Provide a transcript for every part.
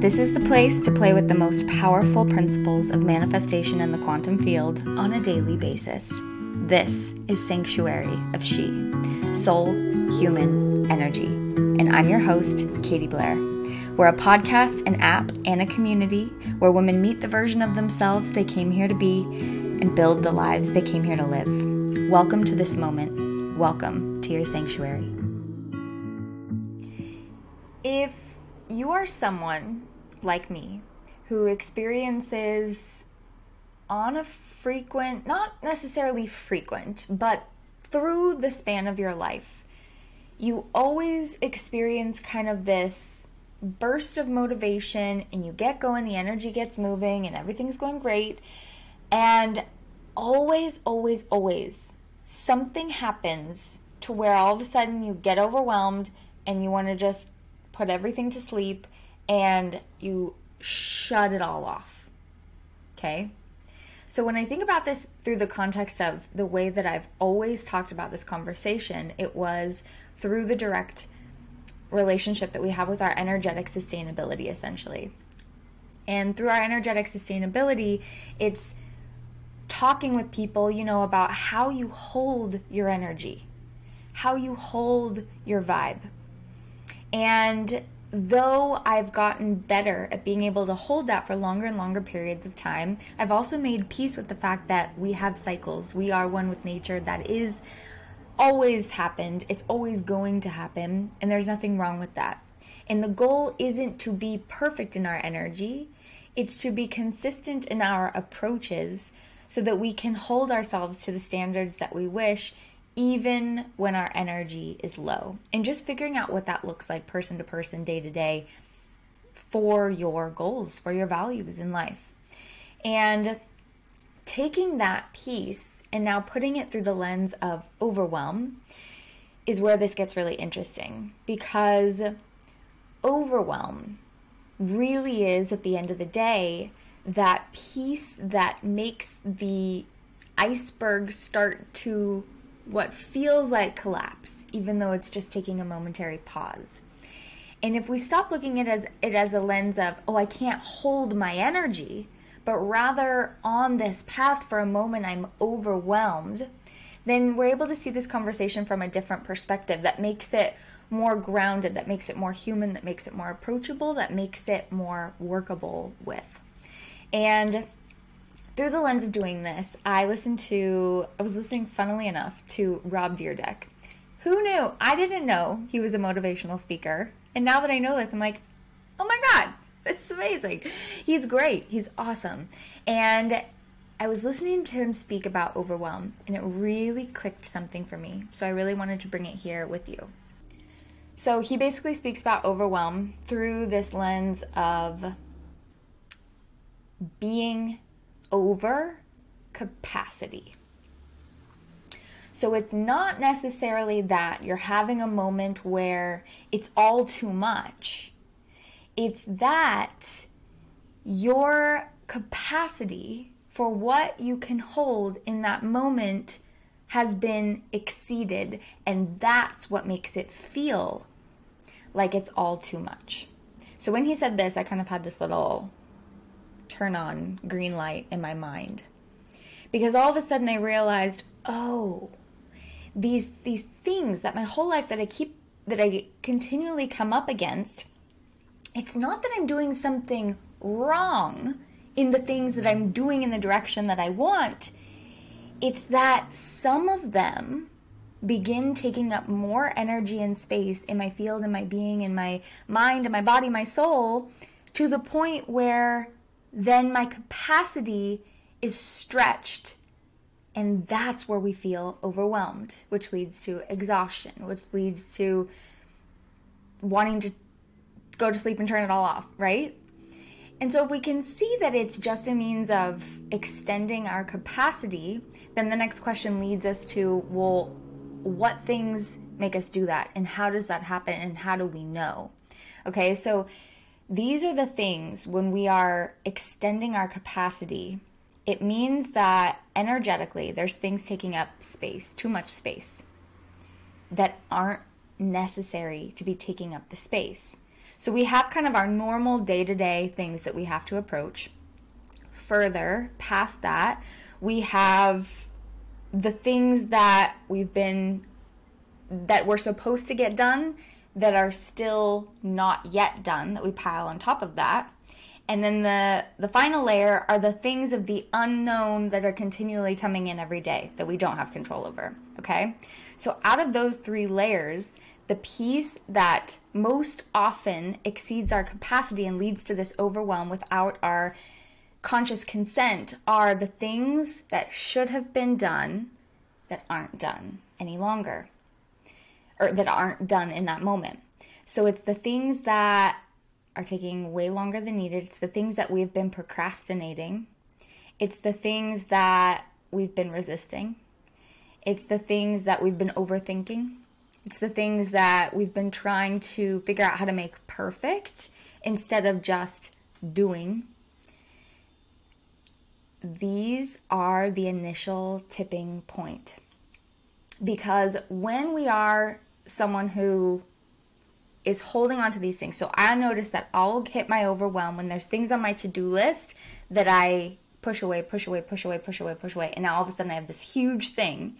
This is the place to play with the most powerful principles of manifestation in the quantum field on a daily basis. This is Sanctuary of She, Soul, Human, Energy. And I'm your host, Katie Blair. We're a podcast, an app, and a community where women meet the version of themselves they came here to be and build the lives they came here to live. Welcome to this moment. Welcome to your sanctuary. If you are someone like me who experiences on a frequent, not necessarily frequent, but through the span of your life, you always experience kind of this burst of motivation and you get going, the energy gets moving, and everything's going great. And always, always, always, something happens to where all of a sudden you get overwhelmed and you want to just put everything to sleep and you shut it all off. Okay? So, when I think about this through the context of the way that I've always talked about this conversation, it was through the direct relationship that we have with our energetic sustainability, essentially. And through our energetic sustainability, it's talking with people, you know, about how you hold your energy, how you hold your vibe. And though I've gotten better at being able to hold that for longer and longer periods of time, I've also made peace with the fact that we have cycles. We are one with nature that is always happened, it's always going to happen, and there's nothing wrong with that. And the goal isn't to be perfect in our energy, it's to be consistent in our approaches so that we can hold ourselves to the standards that we wish even when our energy is low. And just figuring out what that looks like person to person, day to day for your goals, for your values in life. And taking that piece and now putting it through the lens of overwhelm is where this gets really interesting because overwhelm really is at the end of the day that piece that makes the iceberg start to what feels like collapse, even though it's just taking a momentary pause. And if we stop looking at it as, it as a lens of, oh, I can't hold my energy, but rather on this path for a moment I'm overwhelmed, then we're able to see this conversation from a different perspective that makes it more grounded, that makes it more human, that makes it more approachable, that makes it more workable with. And through the lens of doing this, I listened to, I was listening, funnily enough, to Rob Dyrdek. Who knew? I didn't know he was a motivational speaker. And now that I know this, I'm like, oh my God, this is amazing. He's great. He's awesome. And I was listening to him speak about overwhelm, and it really clicked something for me. So I really wanted to bring it here with you. So he basically speaks about overwhelm through this lens of being over capacity. So it's not necessarily that you're having a moment where it's all too much. It's that your capacity for what you can hold in that moment has been exceeded, and that's what makes it feel like it's all too much. So when he said this, I kind of had this little turn on green light in my mind. Because all of a sudden I realized, oh, these these things that my whole life that I keep that I continually come up against, it's not that I'm doing something wrong in the things that I'm doing in the direction that I want. It's that some of them begin taking up more energy and space in my field, in my being, in my mind, in my body, my soul, to the point where then my capacity is stretched. And that's where we feel overwhelmed, which leads to exhaustion, which leads to wanting to go to sleep and turn it all off, right? And so, if we can see that it's just a means of extending our capacity, then the next question leads us to well, what things make us do that? And how does that happen? And how do we know? Okay, so these are the things when we are extending our capacity, it means that energetically there's things taking up space, too much space, that aren't necessary to be taking up the space. So we have kind of our normal day to day things that we have to approach. Further, past that, we have the things that we've been, that we're supposed to get done that are still not yet done that we pile on top of that. And then the the final layer are the things of the unknown that are continually coming in every day that we don't have control over, okay? So out of those 3 layers, the piece that most often exceeds our capacity and leads to this overwhelm without our conscious consent are the things that should have been done that aren't done any longer or that aren't done in that moment. So it's the things that are taking way longer than needed. It's the things that we've been procrastinating. It's the things that we've been resisting. It's the things that we've been overthinking. It's the things that we've been trying to figure out how to make perfect instead of just doing. These are the initial tipping point. Because when we are someone who is holding on to these things. So I notice that I'll hit my overwhelm when there's things on my to do list that I push away, push away, push away, push away, push away. And now all of a sudden I have this huge thing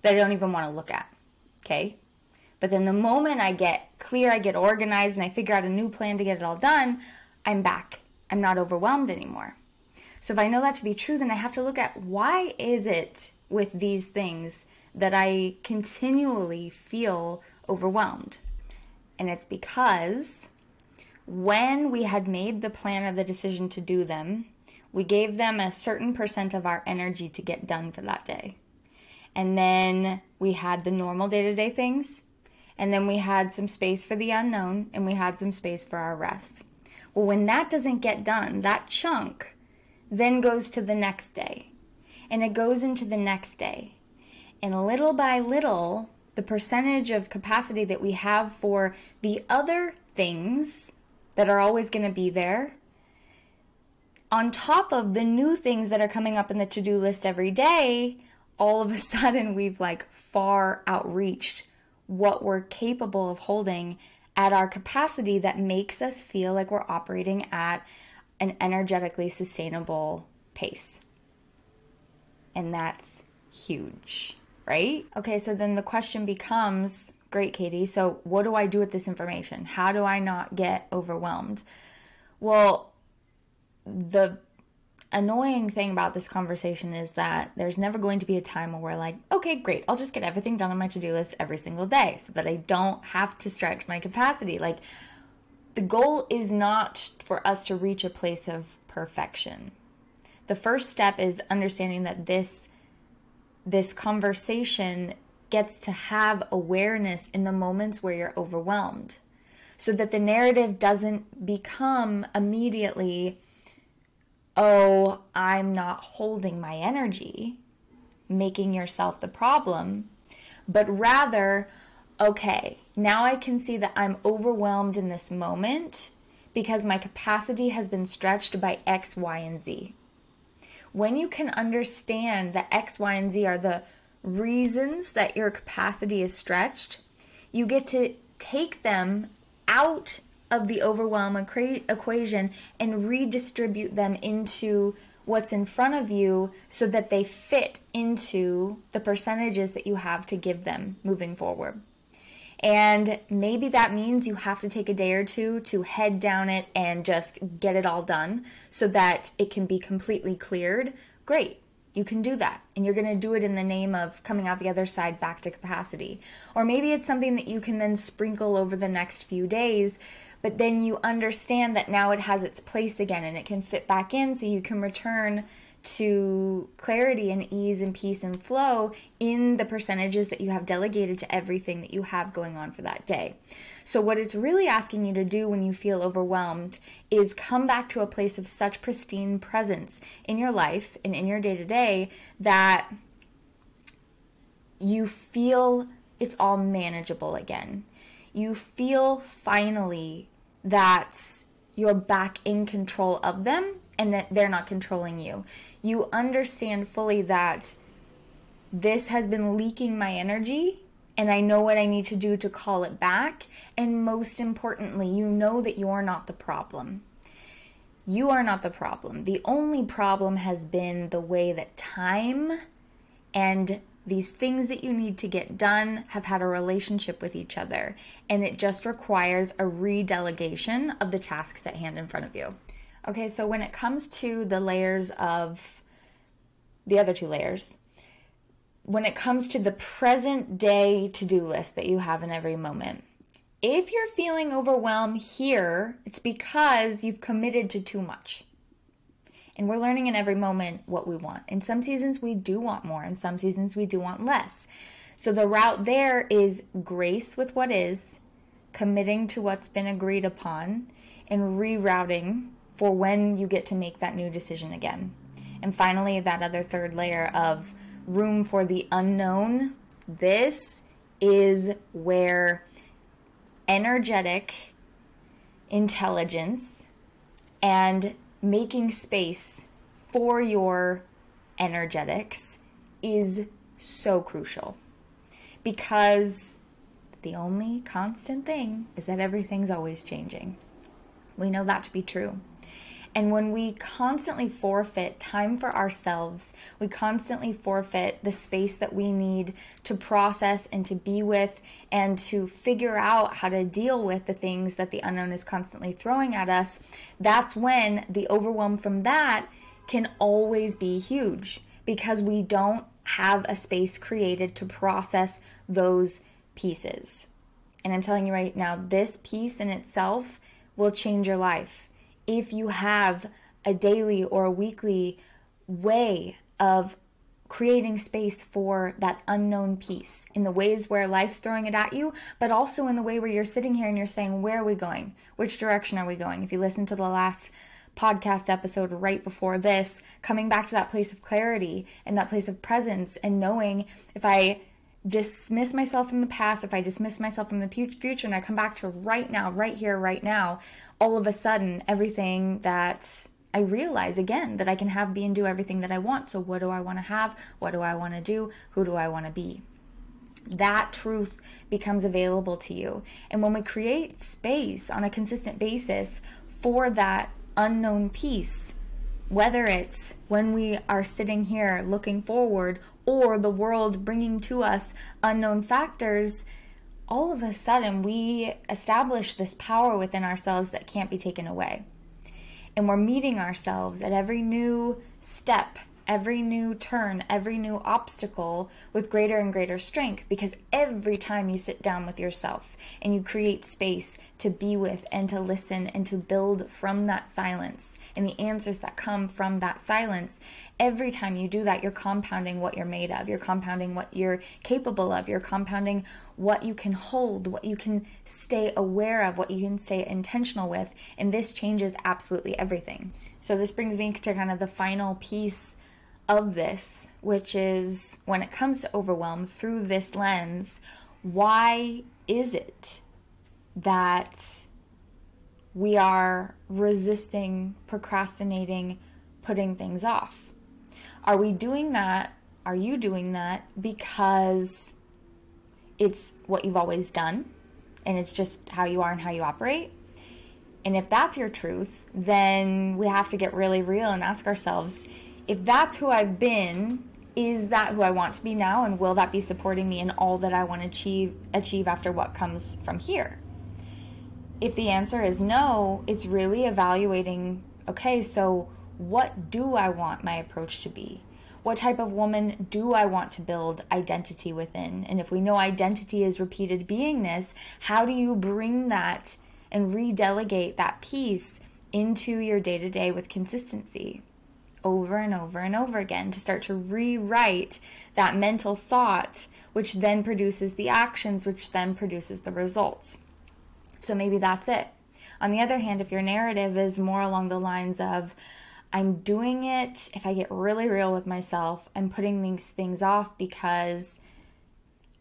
that I don't even want to look at. Okay? But then the moment I get clear, I get organized, and I figure out a new plan to get it all done, I'm back. I'm not overwhelmed anymore. So if I know that to be true, then I have to look at why is it with these things that I continually feel overwhelmed? And it's because when we had made the plan or the decision to do them, we gave them a certain percent of our energy to get done for that day. And then we had the normal day to day things. And then we had some space for the unknown and we had some space for our rest. Well, when that doesn't get done, that chunk then goes to the next day and it goes into the next day. And little by little, the percentage of capacity that we have for the other things that are always going to be there, on top of the new things that are coming up in the to do list every day, all of a sudden we've like far outreached what we're capable of holding at our capacity that makes us feel like we're operating at an energetically sustainable pace. And that's huge right? Okay, so then the question becomes great, Katie. So, what do I do with this information? How do I not get overwhelmed? Well, the annoying thing about this conversation is that there's never going to be a time where we're like, okay, great, I'll just get everything done on my to do list every single day so that I don't have to stretch my capacity. Like, the goal is not for us to reach a place of perfection. The first step is understanding that this this conversation gets to have awareness in the moments where you're overwhelmed so that the narrative doesn't become immediately, oh, I'm not holding my energy, making yourself the problem, but rather, okay, now I can see that I'm overwhelmed in this moment because my capacity has been stretched by X, Y, and Z when you can understand that X, Y, and Z are the reasons that your capacity is stretched, you get to take them out of the overwhelm equation and redistribute them into what's in front of you so that they fit into the percentages that you have to give them moving forward. And maybe that means you have to take a day or two to head down it and just get it all done so that it can be completely cleared. Great. You can do that. And you're going to do it in the name of coming out the other side back to capacity. Or maybe it's something that you can then sprinkle over the next few days, but then you understand that now it has its place again and it can fit back in so you can return to clarity and ease and peace and flow in the percentages that you have delegated to everything that you have going on for that day. So, what it's really asking you to do when you feel overwhelmed is come back to a place of such pristine presence in your life and in your day to day that you feel it's all manageable again. You feel finally that you're back in control of them and that they're not controlling you you understand fully that this has been leaking my energy and I know what I need to do to call it back. And most importantly, you know that you're not the problem. You are not the problem. The only problem has been the way that time and these things that you need to get done have had a relationship with each other, and it just requires a redelegation of the tasks at hand in front of you. Okay, so when it comes to the layers of the other two layers, when it comes to the present day to do list that you have in every moment, if you're feeling overwhelmed here, it's because you've committed to too much. And we're learning in every moment what we want. In some seasons, we do want more, in some seasons, we do want less. So the route there is grace with what is, committing to what's been agreed upon, and rerouting for when you get to make that new decision again. And finally, that other third layer of room for the unknown. This is where energetic intelligence and making space for your energetics is so crucial because the only constant thing is that everything's always changing. We know that to be true. And when we constantly forfeit time for ourselves, we constantly forfeit the space that we need to process and to be with and to figure out how to deal with the things that the unknown is constantly throwing at us, that's when the overwhelm from that can always be huge because we don't have a space created to process those pieces. And I'm telling you right now, this piece in itself will change your life if you have a daily or a weekly way of creating space for that unknown piece in the ways where life's throwing it at you, but also in the way where you're sitting here and you're saying, Where are we going? Which direction are we going? If you listen to the last podcast episode right before this, coming back to that place of clarity and that place of presence and knowing if I dismiss myself from the past, if I dismiss myself from the future and I come back to right now, right here, right now, all of a sudden everything that I realize again that I can have, be, and do everything that I want. So, what do I want to have? What do I want to do? Who do I want to be? That truth becomes available to you. And when we create space on a consistent basis for that unknown piece, whether it's when we are sitting here looking forward or the world bringing to us unknown factors, all of a sudden we establish this power within ourselves that can't be taken away. And we're meeting ourselves at every new step, every new turn, every new obstacle with greater and greater strength because every time you sit down with yourself and you create space to be with and to listen and to build from that silence, and the answers that come from that silence. Every time you do that, you're compounding what you're made of. You're compounding what you're capable of. You're compounding what you can hold, what you can stay aware of, what you can stay intentional with. And this changes absolutely everything. So, this brings me to kind of the final piece of this, which is when it comes to overwhelm through this lens, why is it that we are resisting, procrastinating, putting things off? Are we doing that? Are you doing that because it's what you've always done and it's just how you are and how you operate? And if that's your truth, then we have to get really real and ask ourselves if that's who I've been, is that who I want to be now? And will that be supporting me in all that I want to achieve, achieve after what comes from here? If the answer is no, it's really evaluating okay, so what do I want my approach to be? What type of woman do I want to build identity within? And if we know identity is repeated beingness, how do you bring that and redelegate that piece into your day to day with consistency? Over and over and over again to start to rewrite that mental thought, which then produces the actions, which then produces the results. So maybe that's it. On the other hand, if your narrative is more along the lines of, I'm doing it, if I get really real with myself, I'm putting these things off because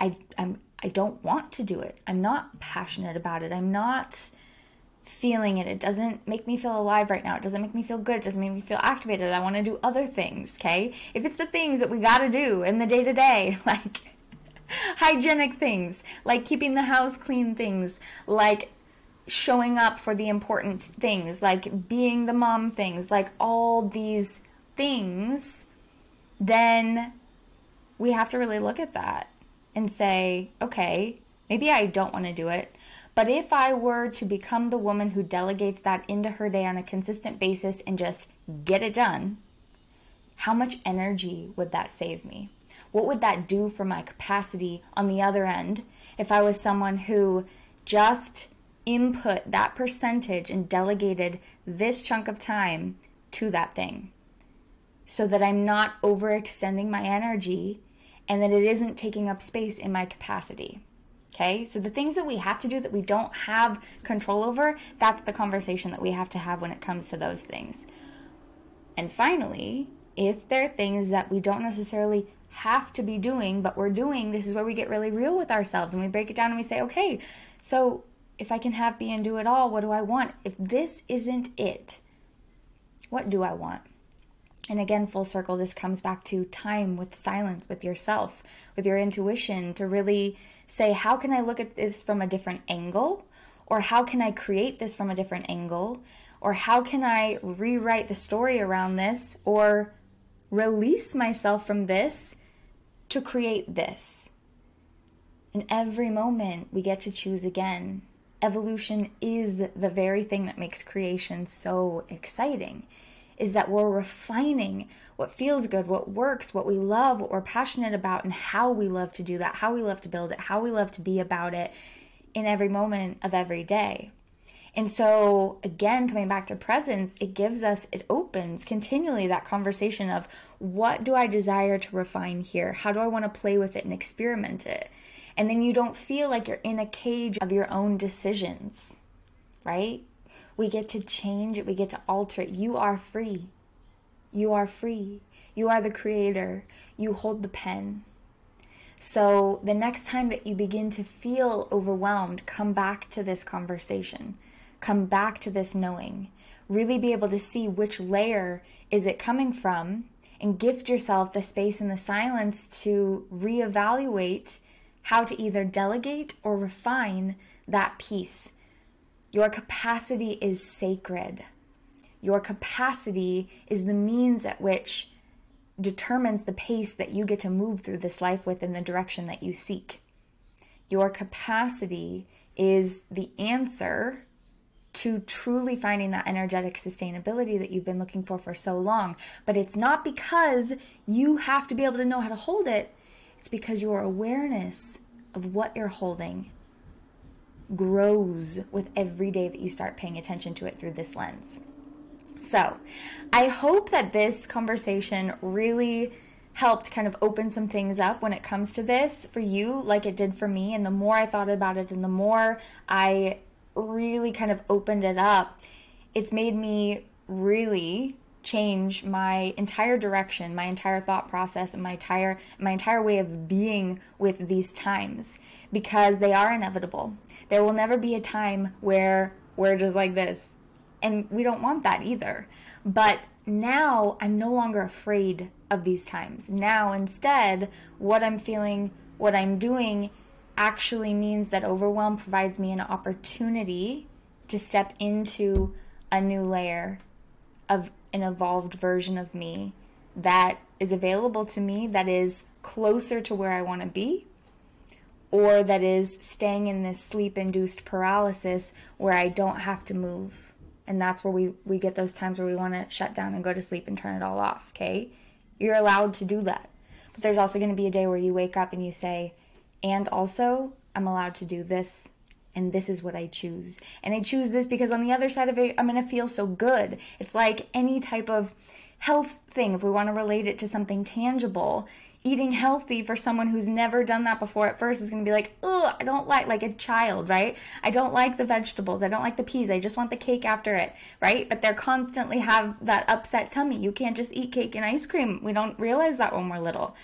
I, I'm, I don't want to do it. I'm not passionate about it. I'm not feeling it. It doesn't make me feel alive right now. It doesn't make me feel good. It doesn't make me feel activated. I want to do other things, okay? If it's the things that we got to do in the day to day, like hygienic things, like keeping the house clean things, like showing up for the important things, like being the mom things, like all these things, then we have to really look at that and say, okay, maybe I don't want to do it. But if I were to become the woman who delegates that into her day on a consistent basis and just get it done, how much energy would that save me? What would that do for my capacity on the other end if I was someone who just input that percentage and delegated this chunk of time to that thing so that I'm not overextending my energy and that it isn't taking up space in my capacity? Okay, so the things that we have to do that we don't have control over, that's the conversation that we have to have when it comes to those things. And finally, if there are things that we don't necessarily have to be doing, but we're doing, this is where we get really real with ourselves and we break it down and we say, okay, so if I can have, be, and do it all, what do I want? If this isn't it, what do I want? And again, full circle, this comes back to time with silence, with yourself, with your intuition to really say, how can I look at this from a different angle? Or how can I create this from a different angle? Or how can I rewrite the story around this or release myself from this to create this? In every moment, we get to choose again. Evolution is the very thing that makes creation so exciting is that we're refining what feels good, what works, what we love, what we're passionate about, and how we love to do that, how we love to build it, how we love to be about it in every moment of every day. And so, again, coming back to presence, it gives us, it opens continually that conversation of what do I desire to refine here? How do I want to play with it and experiment it? And then you don't feel like you're in a cage of your own decisions, right? We get to change it, we get to alter it. You are free. You are free. You are the creator. You hold the pen. So the next time that you begin to feel overwhelmed, come back to this conversation. Come back to this knowing. Really be able to see which layer is it coming from and gift yourself the space and the silence to reevaluate how to either delegate or refine that piece your capacity is sacred. Your capacity is the means at which determines the pace that you get to move through this life with in the direction that you seek. Your capacity is the answer to truly finding that energetic sustainability that you've been looking for for so long. But it's not because you have to be able to know how to hold it, it's because your awareness of what you're holding grows with every day that you start paying attention to it through this lens. So, I hope that this conversation really helped kind of open some things up when it comes to this for you, like it did for me. And the more I thought about it and the more I really kind of opened it up, it's made me really change my entire direction, my entire thought process, and my entire my entire way of being with these times because they are inevitable. There will never be a time where we're just like this. And we don't want that either. But now I'm no longer afraid of these times. Now, instead, what I'm feeling, what I'm doing actually means that overwhelm provides me an opportunity to step into a new layer of an evolved version of me that is available to me, that is closer to where I want to be, or that is staying in this sleep induced paralysis where I don't have to move. And that's where we, we get those times where we want to shut down and go to sleep and turn it all off, okay? You're allowed to do that. But there's also going to be a day where you wake up and you say, and also, I'm allowed to do this, and this is what I choose. And I choose this because on the other side of it, I'm going to feel so good. It's like any type of health thing, if we want to relate it to something tangible, eating healthy for someone who's never done that before at first is going to be like, oh, I don't like, like a child, right? I don't like the vegetables. I don't like the peas. I just want the cake after it, right? But they're constantly have that upset tummy. You can't just eat cake and ice cream. We don't realize that when we're little.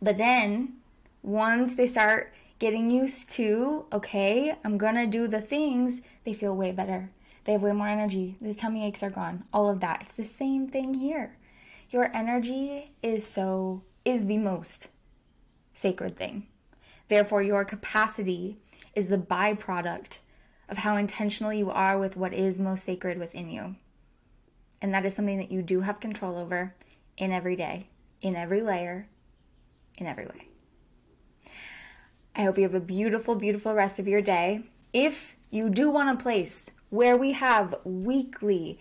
But then once they start getting used to, okay, I'm to do the things, they feel way better. They have way more energy. The tummy aches are gone. All of that. It's the same thing here. Your energy is so is the most sacred thing Therefore, your capacity is the byproduct of how intentional you are with what is most sacred within you. And that is something that you do have control over in every day, in every layer, in every way. I hope you have a beautiful, beautiful rest of your day. If you do want a place where we have weekly,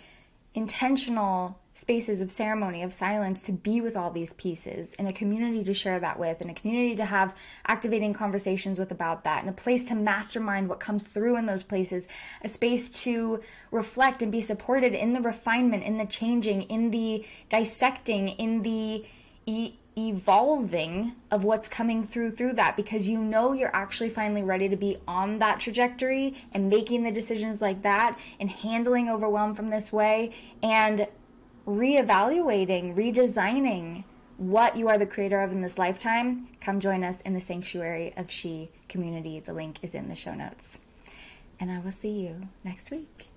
intentional spaces of ceremony, of silence to be with all these pieces, and a community to share that with, and a community to have activating conversations with about that, and a place to mastermind what comes through in those places, a space to reflect and be supported in the refinement, in the changing, in the dissecting, in the e- evolving of what's coming through through that because you know you're actually finally ready to be on that trajectory and making the decisions like that and handling overwhelm from this way and reevaluating, redesigning what you are the creator of in this lifetime, come join us in the Sanctuary of She community. The link is in the show notes. And I will see you next week.